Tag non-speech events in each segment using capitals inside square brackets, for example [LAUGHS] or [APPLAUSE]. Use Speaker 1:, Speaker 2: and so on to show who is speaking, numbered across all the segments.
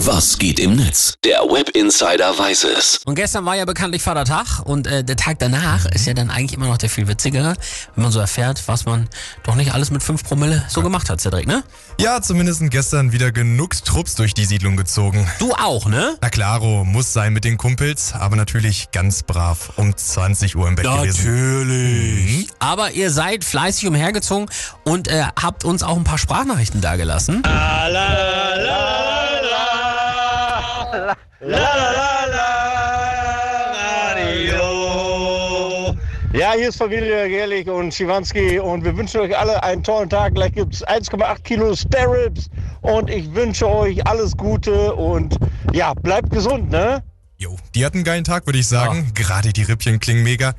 Speaker 1: Was geht im Netz? Der Web Insider weiß es.
Speaker 2: Und gestern war ja bekanntlich Vatertag und äh, der Tag danach ist ja dann eigentlich immer noch der viel witzigere, wenn man so erfährt, was man doch nicht alles mit 5 Promille so gemacht hat, Cedric, ne?
Speaker 3: Ja, zumindest gestern wieder genug Trupps durch die Siedlung gezogen.
Speaker 2: Du auch, ne?
Speaker 3: Na klaro, muss sein mit den Kumpels, aber natürlich ganz brav um 20 Uhr im Bett gewesen.
Speaker 2: Natürlich. Aber ihr seid fleißig umhergezogen und äh, habt uns auch ein paar Sprachnachrichten dagelassen.
Speaker 4: Ja, hier ist Familie Gerlich und Schiwanski und wir wünschen euch alle einen tollen Tag. Gleich gibt es 1,8 Kilo Spare Ribs und ich wünsche euch alles Gute und ja, bleibt gesund, ne?
Speaker 3: Jo, die hatten einen geilen Tag, würde ich sagen. Gerade die Rippchen klingen mega.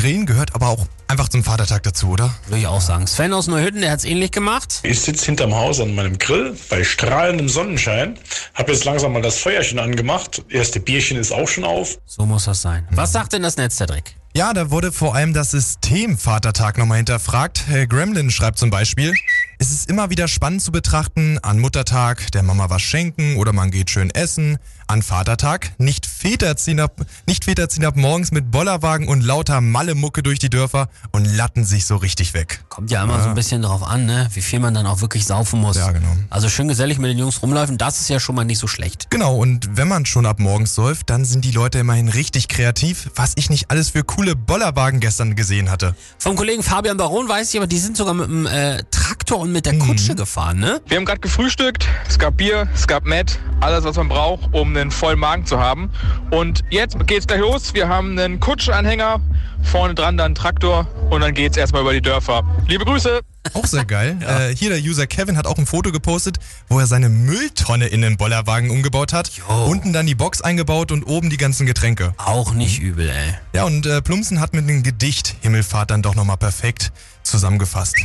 Speaker 3: Grillen gehört aber auch einfach zum Vatertag dazu, oder?
Speaker 2: Würde ich auch sagen. Sven aus Neuhütten, der hat's ähnlich gemacht.
Speaker 5: Ich sitze hinterm Haus an meinem Grill bei strahlendem Sonnenschein, habe jetzt langsam mal das Feuerchen angemacht. Erste Bierchen ist auch schon auf.
Speaker 2: So muss das sein. Was sagt denn das Netz, Cedric?
Speaker 3: Ja, da wurde vor allem das System Vatertag nochmal hinterfragt. Herr Gremlin schreibt zum Beispiel, es ist immer wieder spannend zu betrachten, an Muttertag der Mama was schenken oder man geht schön essen. An Vatertag nicht Väter ziehen ab, nicht Väter ziehen ab morgens mit Bollerwagen und lauter Malle-Mucke durch die Dörfer und latten sich so richtig weg.
Speaker 2: Kommt ja immer so ein bisschen drauf an, ne? wie viel man dann auch wirklich saufen muss.
Speaker 3: Ja, genau.
Speaker 2: Also schön gesellig mit den Jungs rumläufen, das ist ja schon mal nicht so schlecht.
Speaker 3: Genau, und wenn man schon ab morgens säuft, dann sind die Leute immerhin richtig kreativ, was ich nicht alles für coole Bollerwagen gestern gesehen hatte.
Speaker 2: Vom Kollegen Fabian Baron weiß ich, aber die sind sogar mit dem äh, Traktor und mit der Kutsche gefahren, ne?
Speaker 6: Wir haben gerade gefrühstückt, es gab Bier, es gab Met, alles was man braucht, um einen vollen Magen zu haben. Und jetzt geht's gleich los. Wir haben einen Kutschanhänger, vorne dran dann einen Traktor und dann geht's erstmal über die Dörfer. Liebe Grüße!
Speaker 3: Auch sehr geil. [LAUGHS] äh, hier der User Kevin hat auch ein Foto gepostet, wo er seine Mülltonne in den Bollerwagen umgebaut hat.
Speaker 2: Jo.
Speaker 3: Unten dann die Box eingebaut und oben die ganzen Getränke.
Speaker 2: Auch nicht übel, ey.
Speaker 3: Ja, und äh, Plumpsen hat mit dem Gedicht Himmelfahrt dann doch nochmal perfekt zusammengefasst.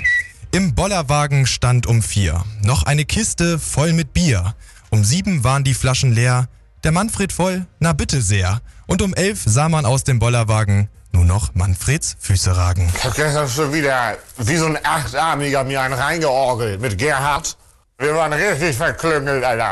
Speaker 3: Im Bollerwagen stand um vier noch eine Kiste voll mit Bier. Um sieben waren die Flaschen leer. Der Manfred voll, na bitte sehr. Und um elf sah man aus dem Bollerwagen nur noch Manfreds Füße ragen.
Speaker 7: Ich hab gestern schon wieder wie so ein Achtarmiger mir einen reingeorgelt mit Gerhard. Wir waren richtig verklüngelt, Alter.